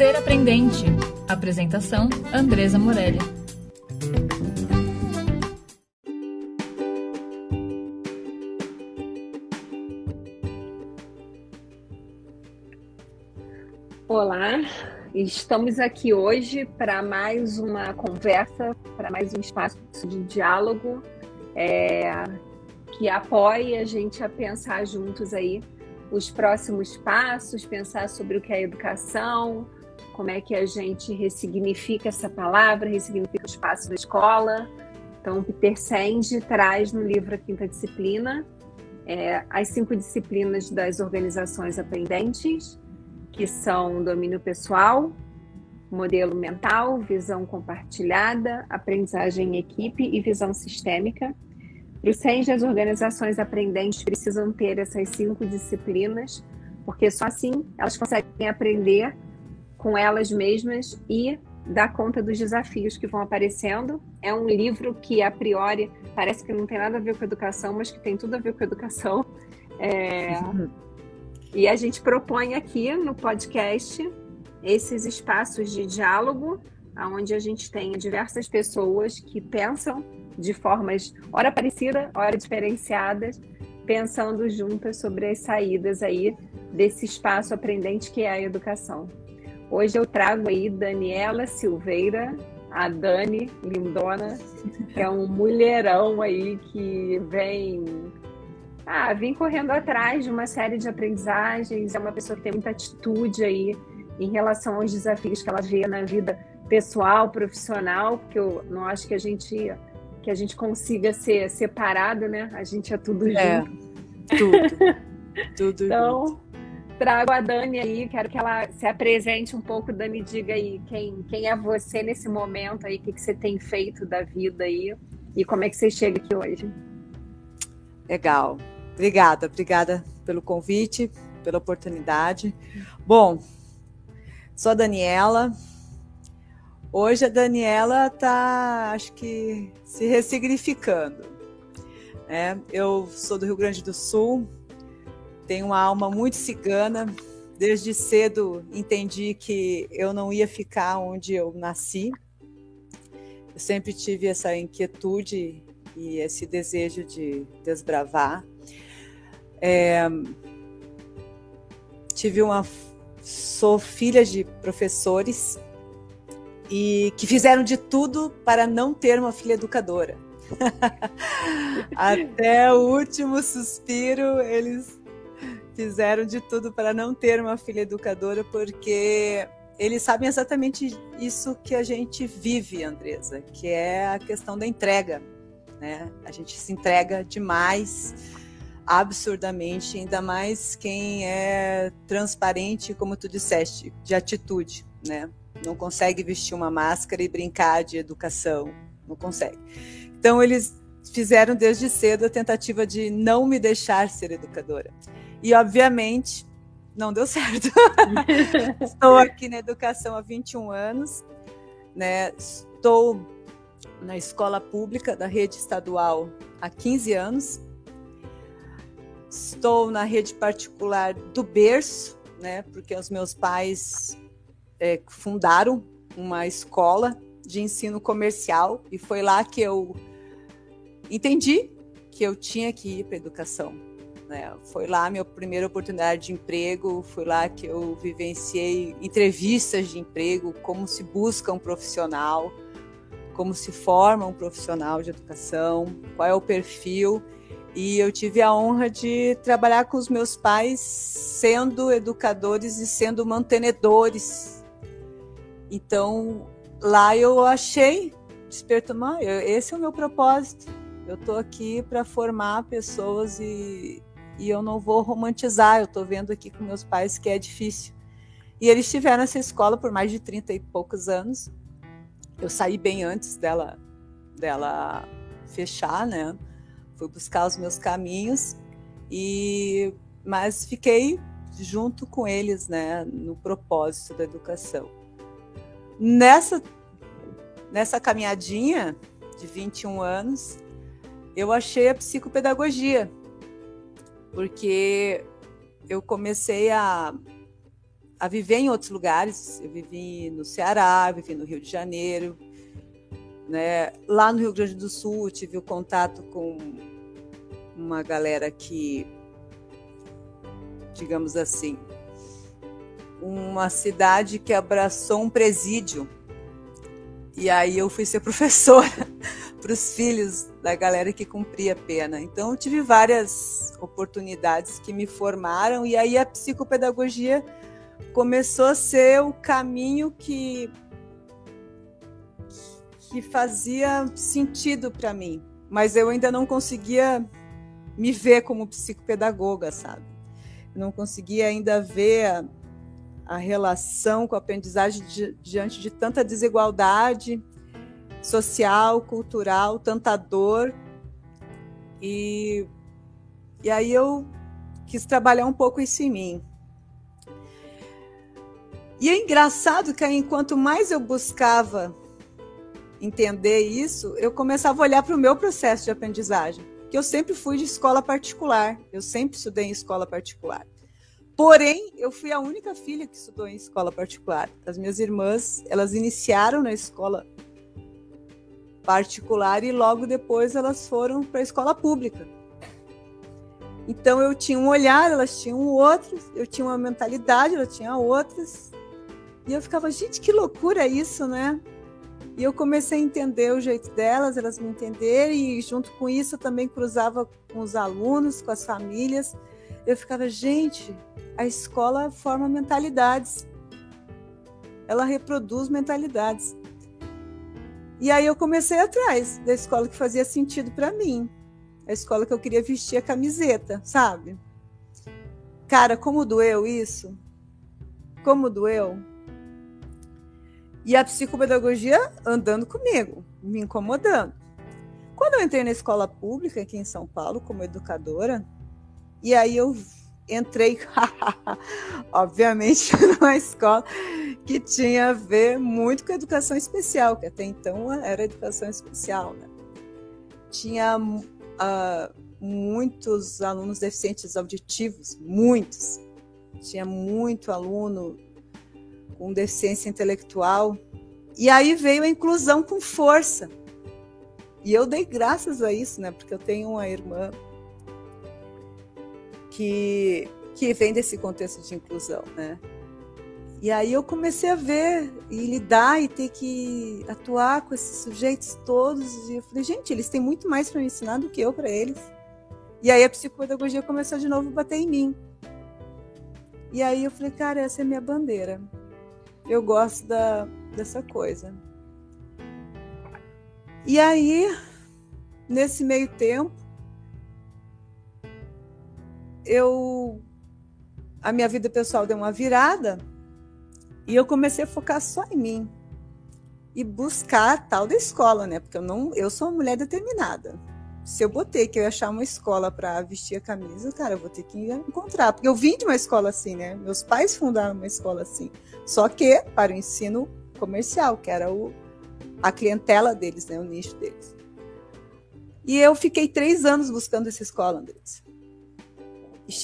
Ser Aprendente. Apresentação: Andresa Morelli. Olá, estamos aqui hoje para mais uma conversa, para mais um espaço de diálogo é, que apoie a gente a pensar juntos aí os próximos passos, pensar sobre o que é educação, como é que a gente ressignifica essa palavra, ressignifica o espaço da escola. Então, Peter Senge traz no livro A Quinta Disciplina é, as cinco disciplinas das organizações aprendentes, que são domínio pessoal, modelo mental, visão compartilhada, aprendizagem em equipe e visão sistêmica. Para o SENG, as organizações aprendentes precisam ter essas cinco disciplinas, porque só assim elas conseguem aprender com elas mesmas e dar conta dos desafios que vão aparecendo. É um livro que, a priori, parece que não tem nada a ver com educação, mas que tem tudo a ver com educação. É... E a gente propõe aqui no podcast esses espaços de diálogo, onde a gente tem diversas pessoas que pensam de formas, ora parecida, ora diferenciadas, pensando juntas sobre as saídas aí desse espaço aprendente que é a educação. Hoje eu trago aí Daniela Silveira, a Dani Lindona, que é um mulherão aí que vem ah, vem correndo atrás de uma série de aprendizagens, é uma pessoa que tem muita atitude aí em relação aos desafios que ela vê na vida pessoal, profissional, porque eu não acho que a gente que a gente consiga ser separado, né? A gente é tudo é, junto. Tudo. tudo então, junto. Trago a Dani aí, quero que ela se apresente um pouco, Dani, diga aí quem, quem é você nesse momento aí, o que, que você tem feito da vida aí e como é que você chega aqui hoje. Legal. Obrigada, obrigada pelo convite, pela oportunidade. Bom, sou a Daniela, Hoje a Daniela está, acho que, se ressignificando. É, eu sou do Rio Grande do Sul, tenho uma alma muito cigana. Desde cedo entendi que eu não ia ficar onde eu nasci. Eu sempre tive essa inquietude e esse desejo de desbravar. É, tive uma, sou filha de professores e que fizeram de tudo para não ter uma filha educadora. Até o último suspiro, eles fizeram de tudo para não ter uma filha educadora, porque eles sabem exatamente isso que a gente vive, Andresa, que é a questão da entrega. Né? A gente se entrega demais, absurdamente, ainda mais quem é transparente, como tu disseste, de atitude, né? não consegue vestir uma máscara e brincar de educação, não consegue. Então eles fizeram desde cedo a tentativa de não me deixar ser educadora. E obviamente não deu certo. Estou aqui na educação há 21 anos, né? Estou na escola pública da rede estadual há 15 anos. Estou na rede particular do berço, né? Porque os meus pais é, fundaram uma escola de ensino comercial e foi lá que eu entendi que eu tinha que ir para a educação. Né? Foi lá a minha primeira oportunidade de emprego, foi lá que eu vivenciei entrevistas de emprego, como se busca um profissional, como se forma um profissional de educação, qual é o perfil. E eu tive a honra de trabalhar com os meus pais, sendo educadores e sendo mantenedores então, lá eu achei, desperto, esse é o meu propósito. Eu estou aqui para formar pessoas e, e eu não vou romantizar. Eu estou vendo aqui com meus pais que é difícil. E eles tiveram essa escola por mais de 30 e poucos anos. Eu saí bem antes dela, dela fechar, né? Fui buscar os meus caminhos e mas fiquei junto com eles, né, no propósito da educação. Nessa, nessa caminhadinha de 21 anos, eu achei a psicopedagogia, porque eu comecei a a viver em outros lugares. Eu vivi no Ceará, vivi no Rio de Janeiro, né? Lá no Rio Grande do Sul tive o contato com uma galera que, digamos assim, uma cidade que abraçou um presídio. E aí eu fui ser professora para os filhos da galera que cumpria pena. Então eu tive várias oportunidades que me formaram e aí a psicopedagogia começou a ser o caminho que que fazia sentido para mim, mas eu ainda não conseguia me ver como psicopedagoga, sabe? Não conseguia ainda ver a, a relação com a aprendizagem de, diante de tanta desigualdade social, cultural, tanta dor. E, e aí eu quis trabalhar um pouco isso em mim. E é engraçado que enquanto mais eu buscava entender isso, eu começava a olhar para o meu processo de aprendizagem, que eu sempre fui de escola particular, eu sempre estudei em escola particular. Porém, eu fui a única filha que estudou em escola particular. As minhas irmãs, elas iniciaram na escola particular e logo depois elas foram para a escola pública. Então eu tinha um olhar, elas tinham outros, eu tinha uma mentalidade, ela tinha outras. E eu ficava, gente, que loucura isso, né? E eu comecei a entender o jeito delas, elas me entenderem, e junto com isso eu também cruzava com os alunos, com as famílias. Eu ficava, gente, a escola forma mentalidades. Ela reproduz mentalidades. E aí eu comecei atrás da escola que fazia sentido para mim. A escola que eu queria vestir a camiseta, sabe? Cara, como doeu isso? Como doeu? E a psicopedagogia andando comigo, me incomodando. Quando eu entrei na escola pública aqui em São Paulo como educadora, e aí eu entrei, obviamente, numa escola que tinha a ver muito com a educação especial, que até então era educação especial. Né? Tinha uh, muitos alunos deficientes auditivos, muitos. Tinha muito aluno com deficiência intelectual. E aí veio a inclusão com força. E eu dei graças a isso, né? Porque eu tenho uma irmã que, que vem desse contexto de inclusão, né? E aí eu comecei a ver e lidar e ter que atuar com esses sujeitos todos. E eu falei, gente, eles têm muito mais para me ensinar do que eu para eles. E aí a psicopedagogia começou de novo a bater em mim. E aí eu falei, cara, essa é minha bandeira eu gosto da, dessa coisa. E aí, nesse meio tempo, eu a minha vida pessoal deu uma virada e eu comecei a focar só em mim e buscar a tal da escola, né? Porque eu não, eu sou uma mulher determinada se eu botei que eu ia achar uma escola para vestir a camisa, cara, eu vou ter que encontrar. Porque eu vim de uma escola assim, né? Meus pais fundaram uma escola assim. Só que para o ensino comercial, que era o, a clientela deles, né? O nicho deles. E eu fiquei três anos buscando essa escola, Andrés.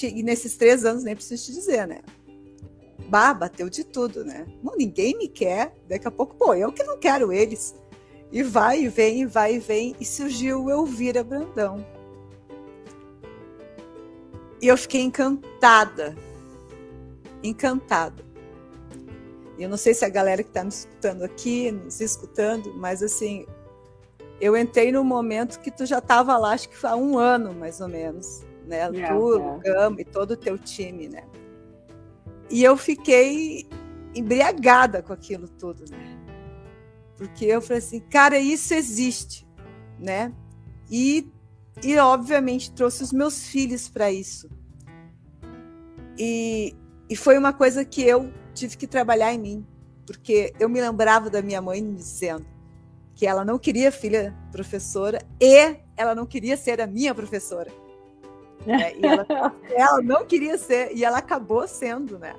E nesses três anos, nem preciso te dizer, né? Bah, bateu de tudo, né? Não, ninguém me quer. Daqui a pouco, pô, eu que não quero eles. E vai e vem, e vai e vem, e surgiu o Elvira Brandão. E eu fiquei encantada. Encantada. E eu não sei se a galera que está me escutando aqui, nos escutando, mas assim, eu entrei no momento que tu já estava lá, acho que há um ano mais ou menos, né? Yeah, tu, yeah. o Gama e todo o teu time, né? E eu fiquei embriagada com aquilo tudo, né? Porque eu falei assim, cara, isso existe, né? E, e obviamente trouxe os meus filhos para isso. E, e foi uma coisa que eu tive que trabalhar em mim, porque eu me lembrava da minha mãe me dizendo que ela não queria filha professora e ela não queria ser a minha professora. Né? E ela, ela não queria ser, e ela acabou sendo, né?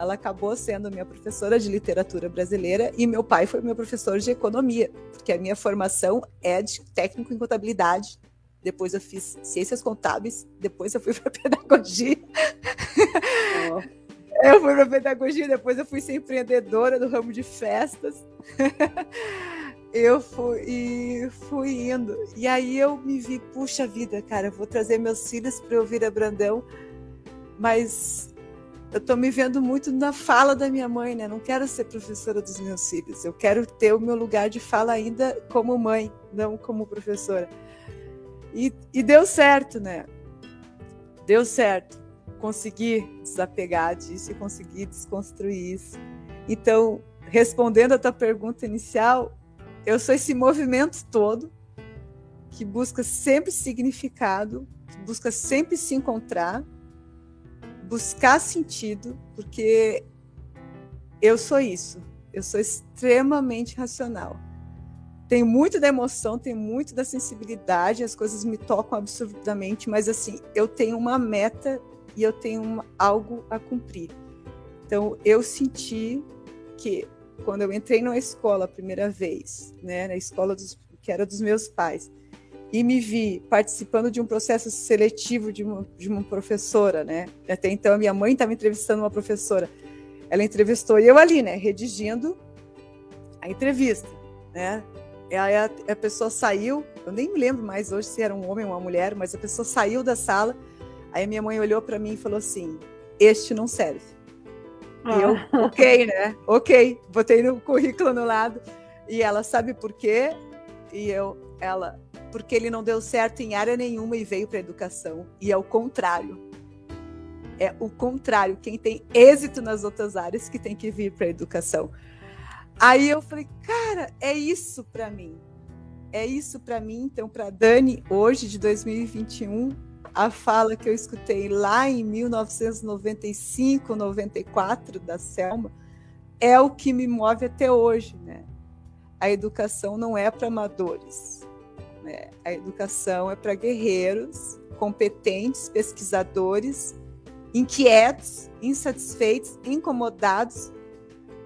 ela acabou sendo minha professora de literatura brasileira e meu pai foi meu professor de economia, porque a minha formação é de técnico em contabilidade. Depois eu fiz ciências contábeis, depois eu fui para pedagogia. Oh. Eu fui para pedagogia, depois eu fui ser empreendedora do ramo de festas. eu fui e fui indo. E aí eu me vi, puxa vida, cara, vou trazer meus filhos para eu vir a Brandão, mas eu estou me vendo muito na fala da minha mãe, né? Não quero ser professora dos meus filhos. Eu quero ter o meu lugar de fala ainda como mãe, não como professora. E, e deu certo, né? Deu certo. Consegui desapegar disso e consegui desconstruir isso. Então, respondendo a tua pergunta inicial, eu sou esse movimento todo que busca sempre significado, que busca sempre se encontrar, buscar sentido, porque eu sou isso. Eu sou extremamente racional. Tem muito da emoção, tem muito da sensibilidade, as coisas me tocam absurdamente, mas assim, eu tenho uma meta e eu tenho uma, algo a cumprir. Então, eu senti que quando eu entrei na escola a primeira vez, né, na escola dos, que era dos meus pais, e me vi participando de um processo seletivo de uma, de uma professora, né? Até então, a minha mãe estava entrevistando uma professora. Ela entrevistou eu ali, né, redigindo a entrevista, né? E aí a, a pessoa saiu, eu nem me lembro mais hoje se era um homem ou uma mulher, mas a pessoa saiu da sala. Aí a minha mãe olhou para mim e falou assim: "Este não serve". Ah. Eu, ok, né? Ok, botei no currículo no lado. E ela sabe por quê? E eu, ela, porque ele não deu certo em área nenhuma e veio para educação. E é o contrário. É o contrário. Quem tem êxito nas outras áreas que tem que vir para educação. Aí eu falei, cara, é isso para mim. É isso para mim. Então, para Dani, hoje de 2021, a fala que eu escutei lá em 1995, 94 da Selma é o que me move até hoje, né? A educação não é para amadores. Né? A educação é para guerreiros, competentes, pesquisadores, inquietos, insatisfeitos, incomodados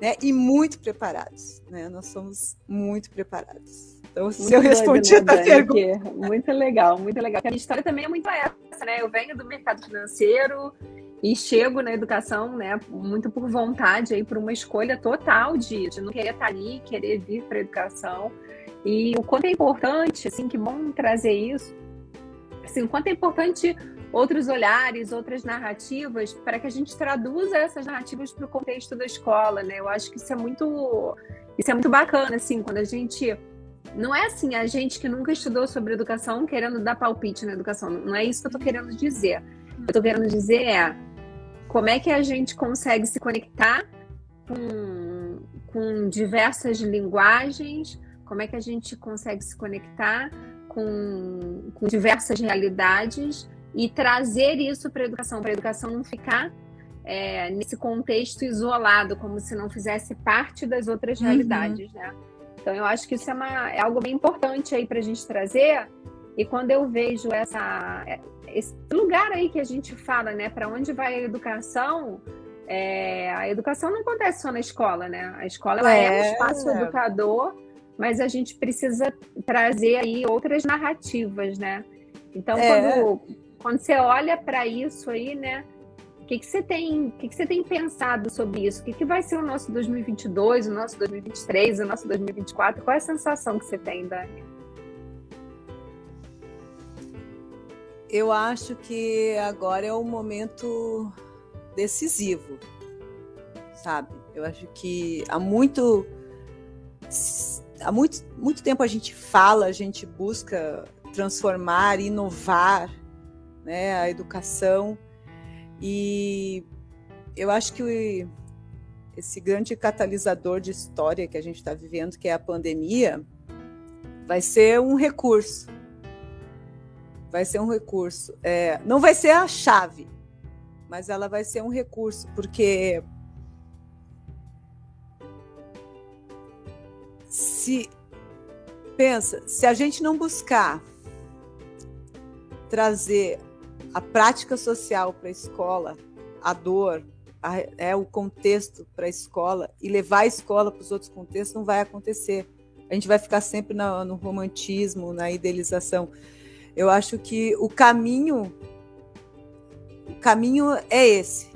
né? e muito preparados. Né? Nós somos muito preparados. Então, muito se eu respondi né, a pergunta. Muito legal, muito legal. Porque a minha história também é muito essa, né? Eu venho do mercado financeiro e chego na educação, né, muito por vontade aí, por uma escolha total de, de não querer estar ali, querer vir para a educação. E o quanto é importante, assim, que bom trazer isso. Assim, o quanto é importante outros olhares, outras narrativas, para que a gente traduza essas narrativas para o contexto da escola, né? Eu acho que isso é muito, isso é muito bacana, assim, quando a gente não é assim a gente que nunca estudou sobre educação querendo dar palpite na educação. Não é isso que eu estou querendo dizer. Eu estou querendo dizer é como é que a gente consegue se conectar com, com diversas linguagens, como é que a gente consegue se conectar com, com diversas realidades e trazer isso para a educação, para a educação não ficar é, nesse contexto isolado, como se não fizesse parte das outras uhum. realidades, né? Então eu acho que isso é, uma, é algo bem importante aí para a gente trazer. E quando eu vejo essa, esse lugar aí que a gente fala, né, para onde vai a educação, é, a educação não acontece só na escola, né? A escola é, é um espaço educador, mas a gente precisa trazer aí outras narrativas, né? Então, é. quando, quando você olha para isso aí, né? O que, que você tem, que, que você tem pensado sobre isso? O que, que vai ser o nosso 2022, o nosso 2023, o nosso 2024? Qual é a sensação que você tem, Dani? Eu acho que agora é o momento decisivo, sabe? Eu acho que há muito há muito, muito tempo a gente fala, a gente busca transformar, inovar né, a educação e eu acho que esse grande catalisador de história que a gente está vivendo, que é a pandemia, vai ser um recurso. Vai ser um recurso. É, não vai ser a chave, mas ela vai ser um recurso, porque se pensa, se a gente não buscar trazer a prática social para a escola, a dor, a, é o contexto para a escola e levar a escola para os outros contextos não vai acontecer. A gente vai ficar sempre no, romantismo, na idealização. Eu acho que o caminho, o caminho é esse,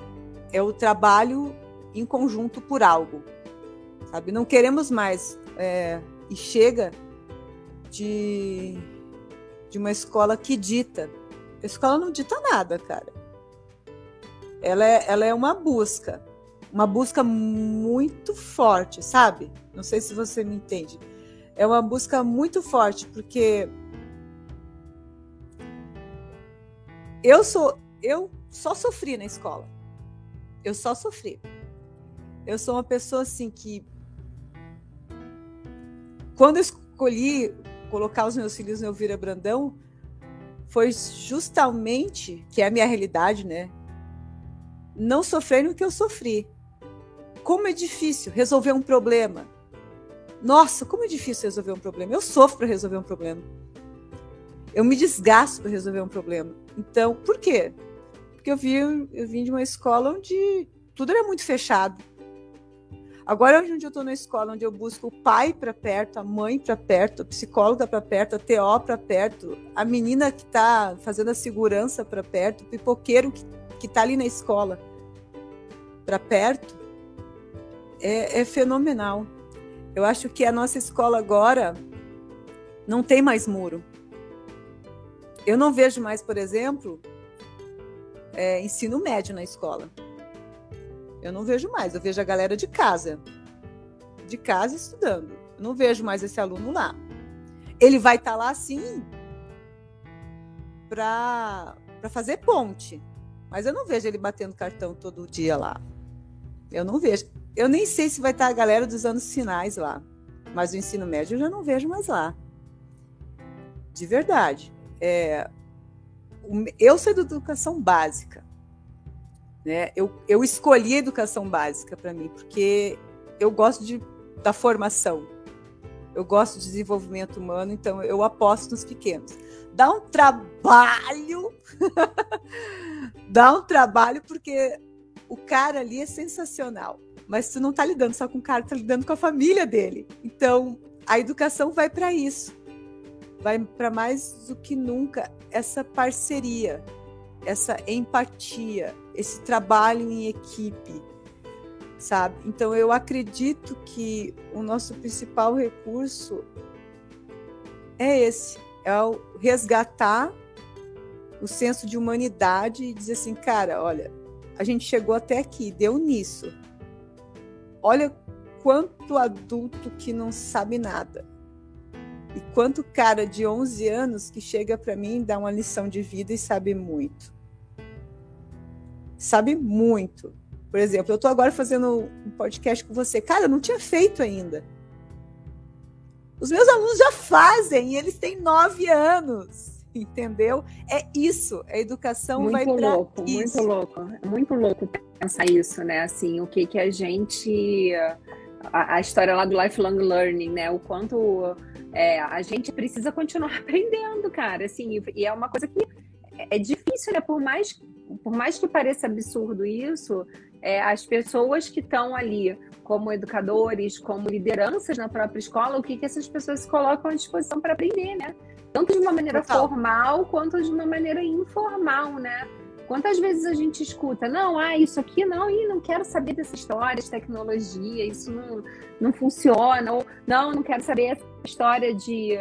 é o trabalho em conjunto por algo, sabe? Não queremos mais é, e chega de de uma escola que dita. A escola não dita nada, cara. Ela é, ela é uma busca, uma busca muito forte, sabe? Não sei se você me entende. É uma busca muito forte, porque eu sou, eu só sofri na escola. Eu só sofri. Eu sou uma pessoa assim que quando eu escolhi colocar os meus filhos no Elvira Brandão foi justamente, que é a minha realidade, né? Não sofrendo o que eu sofri. Como é difícil resolver um problema. Nossa, como é difícil resolver um problema. Eu sofro para resolver um problema. Eu me desgasto para resolver um problema. Então, por quê? Porque eu, vi, eu vim de uma escola onde tudo era muito fechado. Agora, onde eu estou na escola, onde eu busco o pai para perto, a mãe para perto, a psicóloga para perto, a TO para perto, a menina que está fazendo a segurança para perto, o pipoqueiro que está ali na escola para perto, é, é fenomenal. Eu acho que a nossa escola agora não tem mais muro. Eu não vejo mais, por exemplo, é, ensino médio na escola. Eu não vejo mais, eu vejo a galera de casa. De casa estudando. Eu não vejo mais esse aluno lá. Ele vai estar tá lá sim para fazer ponte. Mas eu não vejo ele batendo cartão todo dia lá. Eu não vejo. Eu nem sei se vai estar tá a galera dos anos finais lá. Mas o ensino médio eu já não vejo mais lá. De verdade. É, eu sou da educação básica. Né? Eu, eu escolhi a educação básica para mim, porque eu gosto de, da formação, eu gosto de desenvolvimento humano, então eu aposto nos pequenos. Dá um trabalho, dá um trabalho, porque o cara ali é sensacional, mas tu não está lidando só com o cara, está lidando com a família dele. Então, a educação vai para isso, vai para mais do que nunca essa parceria, essa empatia, esse trabalho em equipe, sabe? Então eu acredito que o nosso principal recurso é esse, é o resgatar o senso de humanidade e dizer assim, cara, olha, a gente chegou até aqui, deu nisso. Olha quanto adulto que não sabe nada. E quanto cara de 11 anos que chega para mim dá uma lição de vida e sabe muito sabe muito. Por exemplo, eu estou agora fazendo um podcast com você. Cara, eu não tinha feito ainda. Os meus alunos já fazem e eles têm nove anos, entendeu? É isso, a educação muito vai para louco, isso. Muito louco, muito louco pensar isso, né? Assim, o que que a gente, a, a história lá do lifelong learning, né? O quanto é, a gente precisa continuar aprendendo, cara. Assim, e é uma coisa que é difícil, né? Por mais por mais que pareça absurdo isso, é, as pessoas que estão ali como educadores, como lideranças na própria escola, o que, que essas pessoas se colocam à disposição para aprender, né? Tanto de uma maneira Total. formal quanto de uma maneira informal, né? Quantas vezes a gente escuta, não, ah, isso aqui não, e não quero saber dessa história de tecnologia, isso não, não funciona, ou não, não quero saber essa história de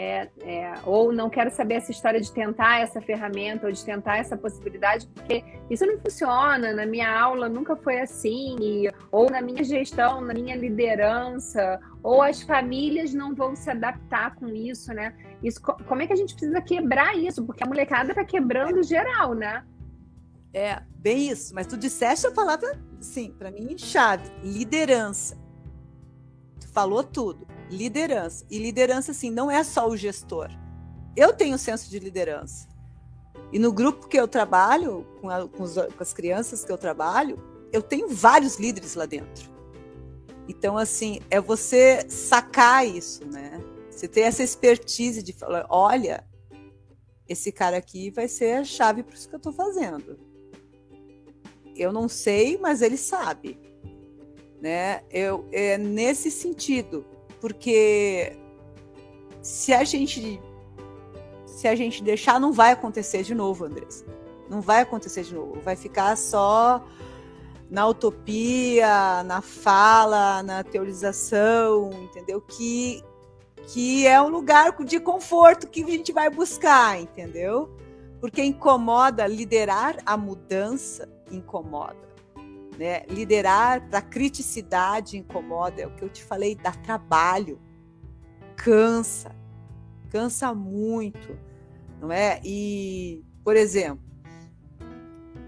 é, é, ou não quero saber essa história de tentar essa ferramenta ou de tentar essa possibilidade, porque isso não funciona, na minha aula nunca foi assim, e, ou na minha gestão, na minha liderança, ou as famílias não vão se adaptar com isso, né? Isso, como é que a gente precisa quebrar isso? Porque a molecada tá quebrando geral, né? É, bem isso, mas tu disseste a palavra, sim, para mim, chave, liderança. Tu falou tudo liderança. E liderança, assim, não é só o gestor. Eu tenho senso de liderança. E no grupo que eu trabalho, com, a, com, os, com as crianças que eu trabalho, eu tenho vários líderes lá dentro. Então, assim, é você sacar isso, né? Você ter essa expertise de falar: olha, esse cara aqui vai ser a chave para isso que eu estou fazendo. Eu não sei, mas ele sabe. Né? Eu, é nesse sentido porque se a gente se a gente deixar, não vai acontecer de novo, Andressa. Não vai acontecer de novo. Vai ficar só na utopia, na fala, na teorização, entendeu? Que que é um lugar de conforto que a gente vai buscar, entendeu? Porque incomoda liderar a mudança, incomoda. Né? Liderar para criticidade incomoda, é o que eu te falei, dá trabalho, cansa, cansa muito, não é? E, por exemplo,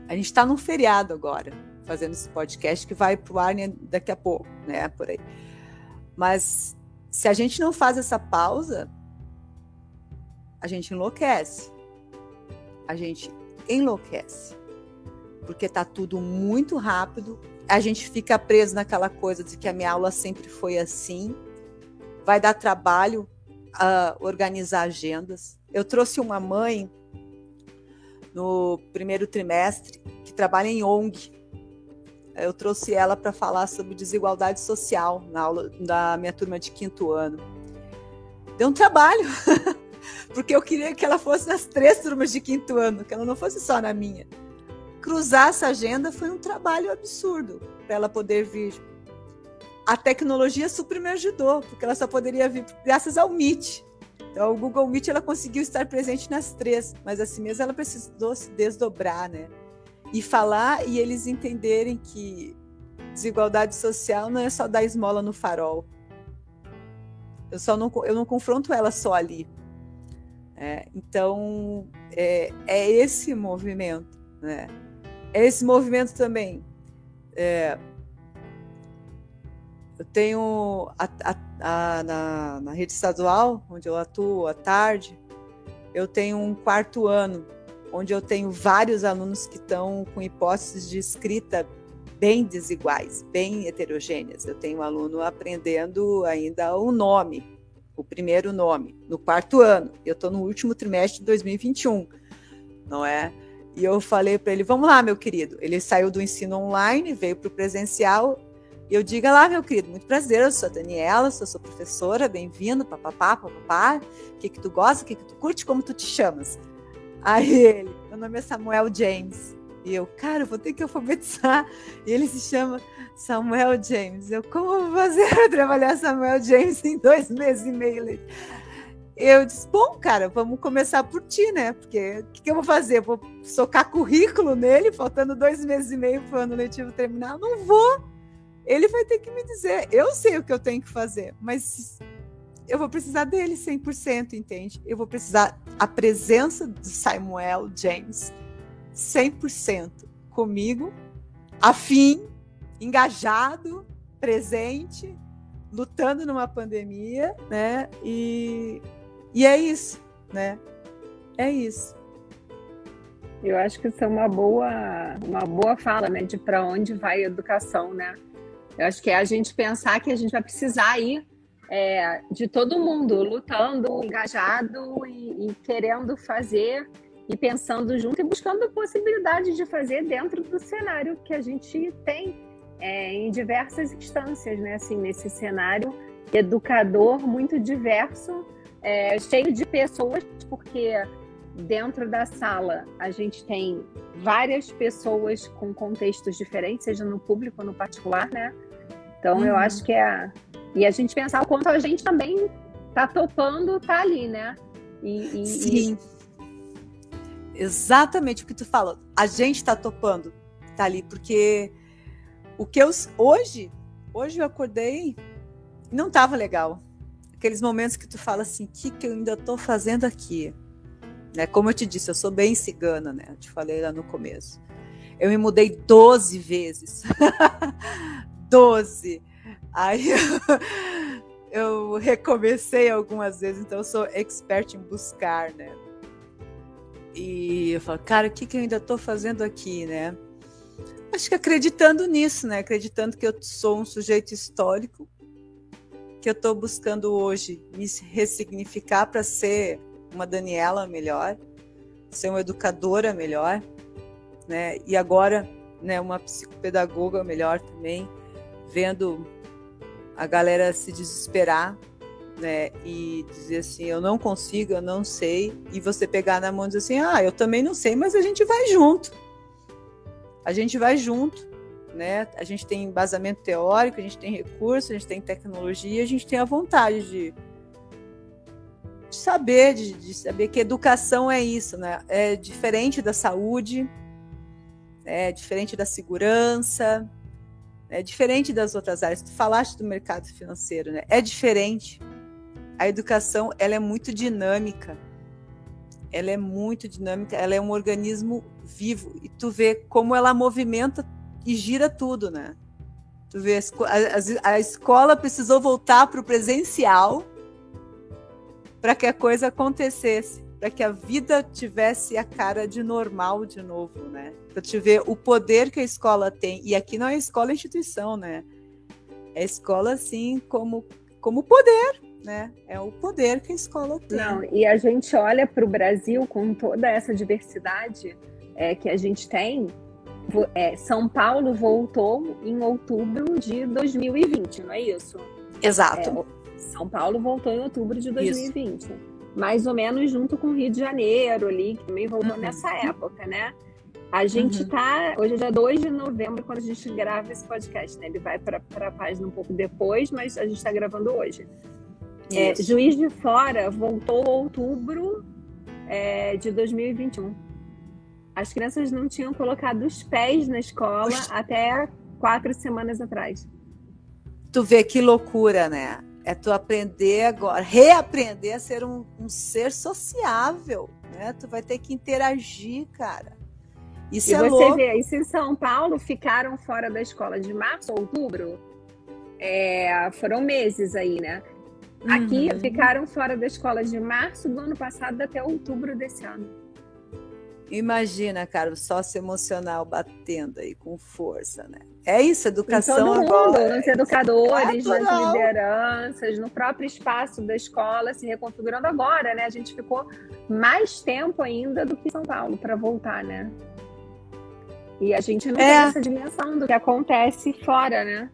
a gente está num feriado agora, fazendo esse podcast que vai para o ar daqui a pouco, né? Por aí. Mas se a gente não faz essa pausa, a gente enlouquece. A gente enlouquece. Porque tá tudo muito rápido. A gente fica preso naquela coisa de que a minha aula sempre foi assim. Vai dar trabalho uh, organizar agendas. Eu trouxe uma mãe no primeiro trimestre que trabalha em ONG eu trouxe ela para falar sobre desigualdade social na aula da minha turma de quinto ano. Deu um trabalho, porque eu queria que ela fosse nas três turmas de quinto ano, que ela não fosse só na minha. Cruzar essa agenda foi um trabalho absurdo para ela poder vir. A tecnologia super me ajudou, porque ela só poderia vir graças ao Meet. Então, o Google Meet ela conseguiu estar presente nas três, mas assim mesmo ela precisou se desdobrar, né? e falar e eles entenderem que desigualdade social não é só dar esmola no farol. Eu só não, eu não confronto ela só ali. É, então é, é, esse movimento, né? Esse movimento também. É, eu tenho a, a, a, na, na rede estadual, onde eu atuo à tarde, eu tenho um quarto ano onde eu tenho vários alunos que estão com hipóteses de escrita bem desiguais, bem heterogêneas. Eu tenho um aluno aprendendo ainda o nome, o primeiro nome, no quarto ano. Eu estou no último trimestre de 2021, não é? E eu falei para ele: vamos lá, meu querido. Ele saiu do ensino online, veio para o presencial. E eu diga lá, meu querido, muito prazer, eu sou a Daniela, sou sua professora, bem-vindo, papapá, papapá. O que, que tu gosta, o que, que tu curte, como tu te chamas? Aí ele, meu nome é Samuel James. E eu, cara, eu vou ter que alfabetizar. E ele se chama Samuel James. Eu, como vou fazer para trabalhar Samuel James em dois meses e meio? Eu disse, bom, cara, vamos começar por ti, né? Porque o que, que, eu vou fazer? Vou socar currículo nele, faltando dois meses e meio para o ano letivo terminar? Não vou. Ele vai ter que me dizer. Eu sei o que eu tenho que fazer, mas eu vou precisar dele 100%, entende? Eu vou precisar a presença de Samuel James 100% comigo, afim, engajado, presente, lutando numa pandemia, né? E, e é isso, né? É isso. Eu acho que isso é uma boa, uma boa fala, né? De para onde vai a educação, né? Eu acho que é a gente pensar que a gente vai precisar ir é, de todo mundo lutando, engajado e, e, querendo fazer e pensando junto e buscando possibilidade de fazer dentro do cenário que a gente tem é, em diversas instâncias, né? Assim, nesse cenário educador muito diverso, é, cheio de pessoas, porque dentro da sala a gente tem várias pessoas com contextos diferentes, seja no público ou no particular, né? Então uhum. eu acho que é e a gente pensar o quanto a gente também tá topando tá ali, né? E, e, Sim. E... Exatamente o que tu falou. A gente tá topando tá ali, porque o que eu hoje, hoje eu acordei não tava legal. Aqueles momentos que tu fala assim, o que, que eu ainda tô fazendo aqui? Né? Como eu te disse, eu sou bem cigana, né? Eu te falei lá no começo. Eu me mudei 12 vezes. 12. Aí eu, recomecei algumas vezes, então eu sou expert em buscar, né? E eu falo, cara, o que, que eu ainda estou fazendo aqui, né? Acho que acreditando nisso, né? Acreditando que eu sou um sujeito histórico, que eu estou buscando hoje me ressignificar para ser uma Daniela melhor, ser uma educadora melhor, né? E agora, né, uma psicopedagoga melhor também, vendo a galera se desesperar, né? E dizer assim, eu não consigo, eu não sei, e você pegar na mão e dizer assim, ah, eu também não sei, mas a gente vai junto. A gente vai junto, né? A gente tem embasamento teórico, a gente tem recurso, a gente tem tecnologia, a gente tem a vontade de, de saber, de, de, saber que educação é isso, né? É diferente da saúde, é diferente da segurança, é diferente das outras áreas. Tu falaste do mercado financeiro, né? É diferente. A educação, ela é muito dinâmica. Ela é muito dinâmica, ela é um organismo vivo e tu vê como ela movimenta e gira tudo, né? Tu vê, a, a, a escola precisou voltar para o presencial para que a coisa acontecesse, para que a vida tivesse a cara de normal de novo, né? Para te ver o poder que a escola tem. E aqui não é escola é instituição, né? É escola assim como como poder, né? É o poder que a escola tem. Não, e a gente olha para o Brasil com toda essa diversidade é, que a gente tem, é, São Paulo voltou em outubro de 2020, não é isso? Exato. É, São Paulo voltou em outubro de 2020. Isso. Mais ou menos junto com o Rio de Janeiro ali, que também voltou uhum. nessa época, né? A gente. Uhum. Hoje é dia 2 de novembro, quando a gente grava esse podcast, né? Ele vai para a página um pouco depois, mas a gente está gravando hoje. É, Juiz de Fora voltou outubro é, de 2021. As crianças não tinham colocado os pés na escola até quatro semanas atrás. Tu vê que loucura, né? É tu aprender agora, reaprender a ser um, um ser sociável, né? Tu vai ter que interagir, cara. Isso e é você louco. vê, isso em São Paulo ficaram fora da escola de março a outubro. É, foram meses aí, né? Aqui uhum. ficaram fora da escola de março do ano passado até outubro desse ano. Imagina, cara, o sócio emocional batendo aí com força, né? É isso, educação em todo mundo, agora. Nos educadores, é nas lideranças, no próprio espaço da escola se reconfigurando agora, né? A gente ficou mais tempo ainda do que São Paulo para voltar, né? E a gente não é. tem essa dimensão do que acontece fora, né?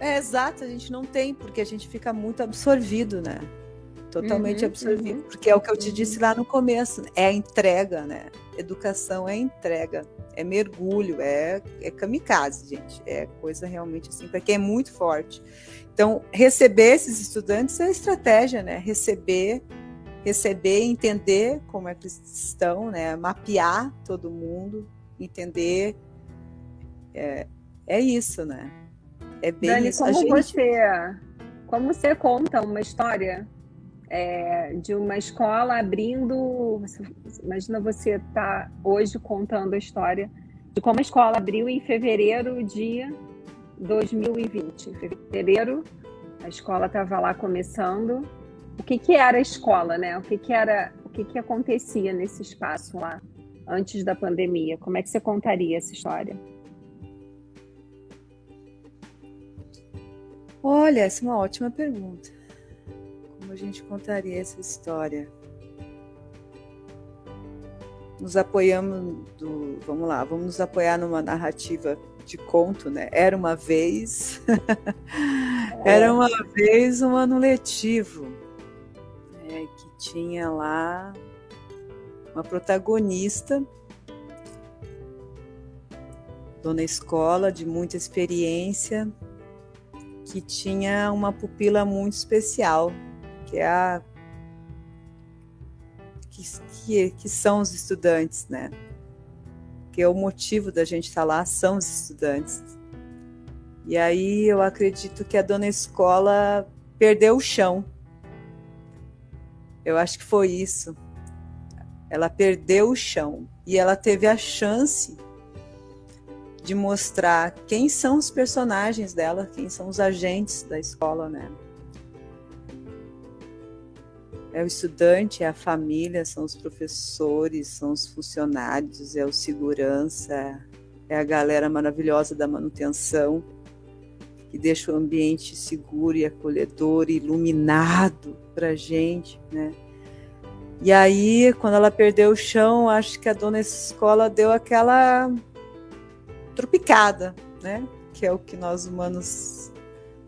É exato, a gente não tem, porque a gente fica muito absorvido, né? Totalmente uhum, absorvido. Uhum. Porque é o que eu te disse lá no começo, é a entrega, né? Educação é entrega, é mergulho, é, é kamikaze, gente. É coisa realmente assim, para quem é muito forte. Então, receber esses estudantes é estratégia, né? Receber, receber, entender como é que eles estão, né? Mapear todo mundo, entender. É, é isso, né? É bem Dani, isso. Como gente... você, como você conta uma história é, de uma escola abrindo. Imagina você estar tá hoje contando a história de como a escola abriu em fevereiro de 2020. Em fevereiro, a escola estava lá começando. O que, que era a escola, né? O que, que era, o que, que acontecia nesse espaço lá antes da pandemia? Como é que você contaria essa história? Olha, essa é uma ótima pergunta como a gente contaria essa história? Nos apoiamos do, vamos lá, vamos nos apoiar numa narrativa de conto, né? Era uma vez, era é. uma vez um ano letivo, né? que tinha lá uma protagonista, dona escola de muita experiência, que tinha uma pupila muito especial, que é a que, que, que são os estudantes, né? Que é o motivo da gente estar tá lá são os estudantes. E aí eu acredito que a dona escola perdeu o chão. Eu acho que foi isso. Ela perdeu o chão e ela teve a chance de mostrar quem são os personagens dela, quem são os agentes da escola, né? É o estudante, é a família, são os professores, são os funcionários, é o segurança, é a galera maravilhosa da manutenção, que deixa o ambiente seguro e acolhedor, iluminado para gente, né? E aí, quando ela perdeu o chão, acho que a dona escola deu aquela tropicada, né? Que é o que nós humanos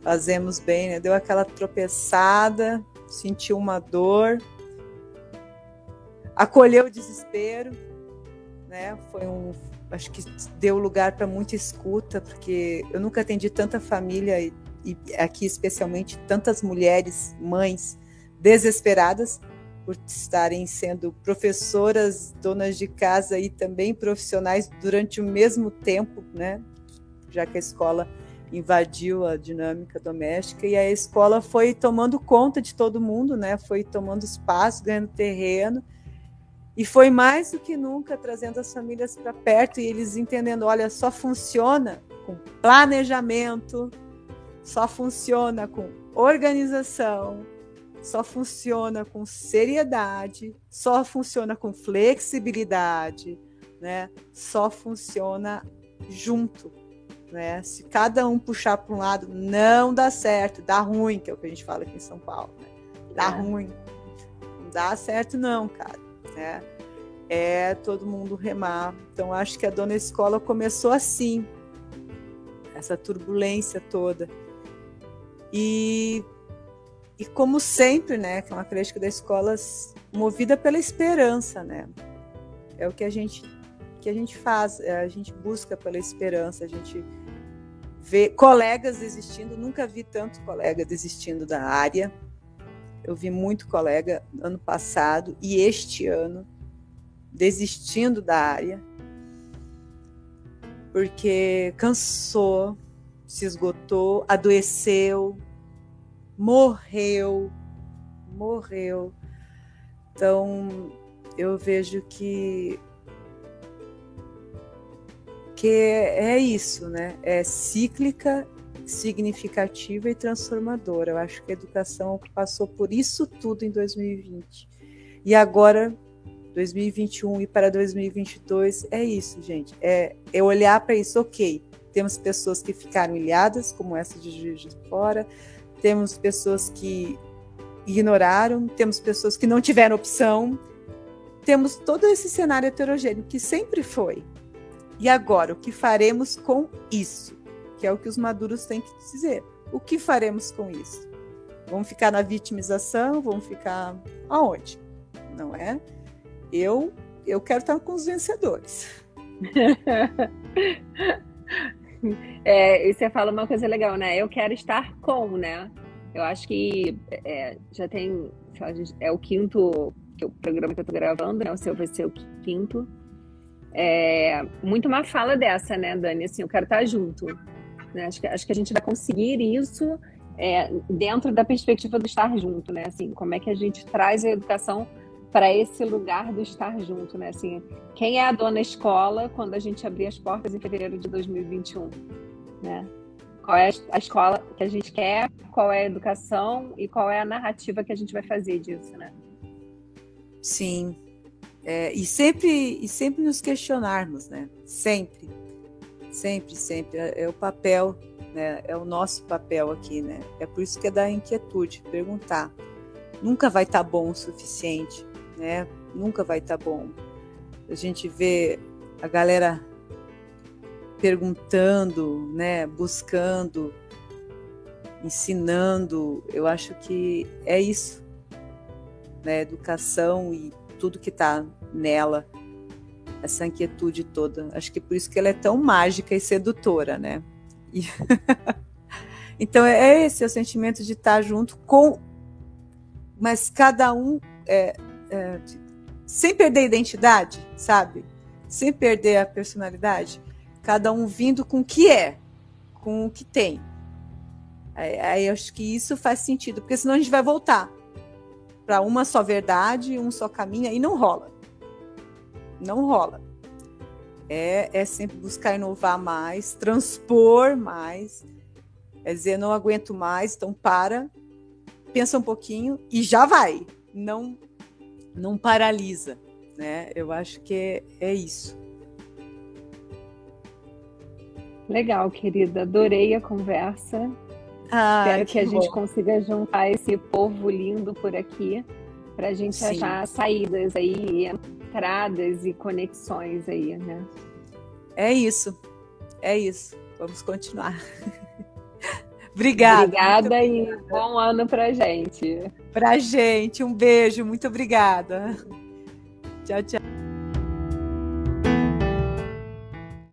fazemos bem, né? Deu aquela tropeçada, sentiu uma dor, acolheu o desespero, né? Foi um, acho que deu lugar para muita escuta, porque eu nunca atendi tanta família e, e aqui especialmente tantas mulheres, mães desesperadas por estarem sendo professoras, donas de casa e também profissionais durante o mesmo tempo, né? Já que a escola invadiu a dinâmica doméstica e a escola foi tomando conta de todo mundo, né? Foi tomando espaço, ganhando terreno e foi mais do que nunca trazendo as famílias para perto e eles entendendo, olha, só funciona com planejamento, só funciona com organização, só funciona com seriedade, só funciona com flexibilidade, né? Só funciona junto, né? Se cada um puxar para um lado, não dá certo, dá ruim, que é o que a gente fala aqui em São Paulo, né? Dá é. ruim. Não dá certo não, cara, né? É todo mundo remar. Então acho que a dona escola começou assim, essa turbulência toda. E e como sempre, né, que é uma crítica da escola movida pela esperança, né? É o que a gente que a gente faz, é, a gente busca pela esperança, a gente vê colegas desistindo, nunca vi tanto colega desistindo da área. Eu vi muito colega ano passado e este ano desistindo da área porque cansou, se esgotou, adoeceu, morreu, morreu. Então eu vejo que que é isso, né? É cíclica, significativa e transformadora. Eu acho que a educação passou por isso tudo em 2020. E agora 2021 e para 2022 é isso, gente. É, é olhar para isso, ok. Temos pessoas que ficaram ilhadas, como essa de Juiz de Fora, temos pessoas que ignoraram, temos pessoas que não tiveram opção, temos todo esse cenário heterogêneo que sempre foi. E agora, o que faremos com isso? Que é o que os maduros têm que dizer. O que faremos com isso? Vamos ficar na vitimização? Vamos ficar aonde? Não é? Eu eu quero estar com os vencedores. É, você fala uma coisa legal, né? Eu quero estar com, né? Eu acho que é, já tem. É o quinto o programa que eu tô gravando, né? O seu vai ser o quinto. É, muito uma fala dessa, né, Dani? Assim, eu quero estar junto. Né? Acho, que, acho que a gente vai conseguir isso é, dentro da perspectiva do estar junto, né? Assim, como é que a gente traz a educação para esse lugar do estar junto, né? Assim, quem é a dona escola quando a gente abrir as portas em fevereiro de 2021, né? Qual é a escola que a gente quer, qual é a educação e qual é a narrativa que a gente vai fazer disso, né? Sim. É, e sempre e sempre nos questionarmos, né? Sempre, sempre, sempre é, é o papel, né? É o nosso papel aqui, né? É por isso que é da inquietude, perguntar. Nunca vai estar tá bom o suficiente né? Nunca vai estar tá bom. A gente vê a galera perguntando, né? Buscando, ensinando. Eu acho que é isso, né? Educação e tudo que está nela, essa inquietude toda. Acho que por isso que ela é tão mágica e sedutora, né? E... então é esse é o sentimento de estar junto com, mas cada um é, é, sem perder a identidade, sabe? Sem perder a personalidade. Cada um vindo com o que é, com o que tem. Aí, aí acho que isso faz sentido, porque senão a gente vai voltar para uma só verdade, um só caminho, e não rola. Não rola. É, é sempre buscar inovar mais, transpor mais, é dizer, não aguento mais, então para, pensa um pouquinho e já vai. Não não paralisa, né? Eu acho que é, é isso. Legal, querida. Adorei a conversa. Ah, Espero que, que a bom. gente consiga juntar esse povo lindo por aqui para a gente Sim. achar saídas aí, entradas e conexões aí, né? É isso. É isso. Vamos continuar. obrigada. Obrigada e bom ano pra gente pra gente. Um beijo, muito obrigada. Tchau, tchau.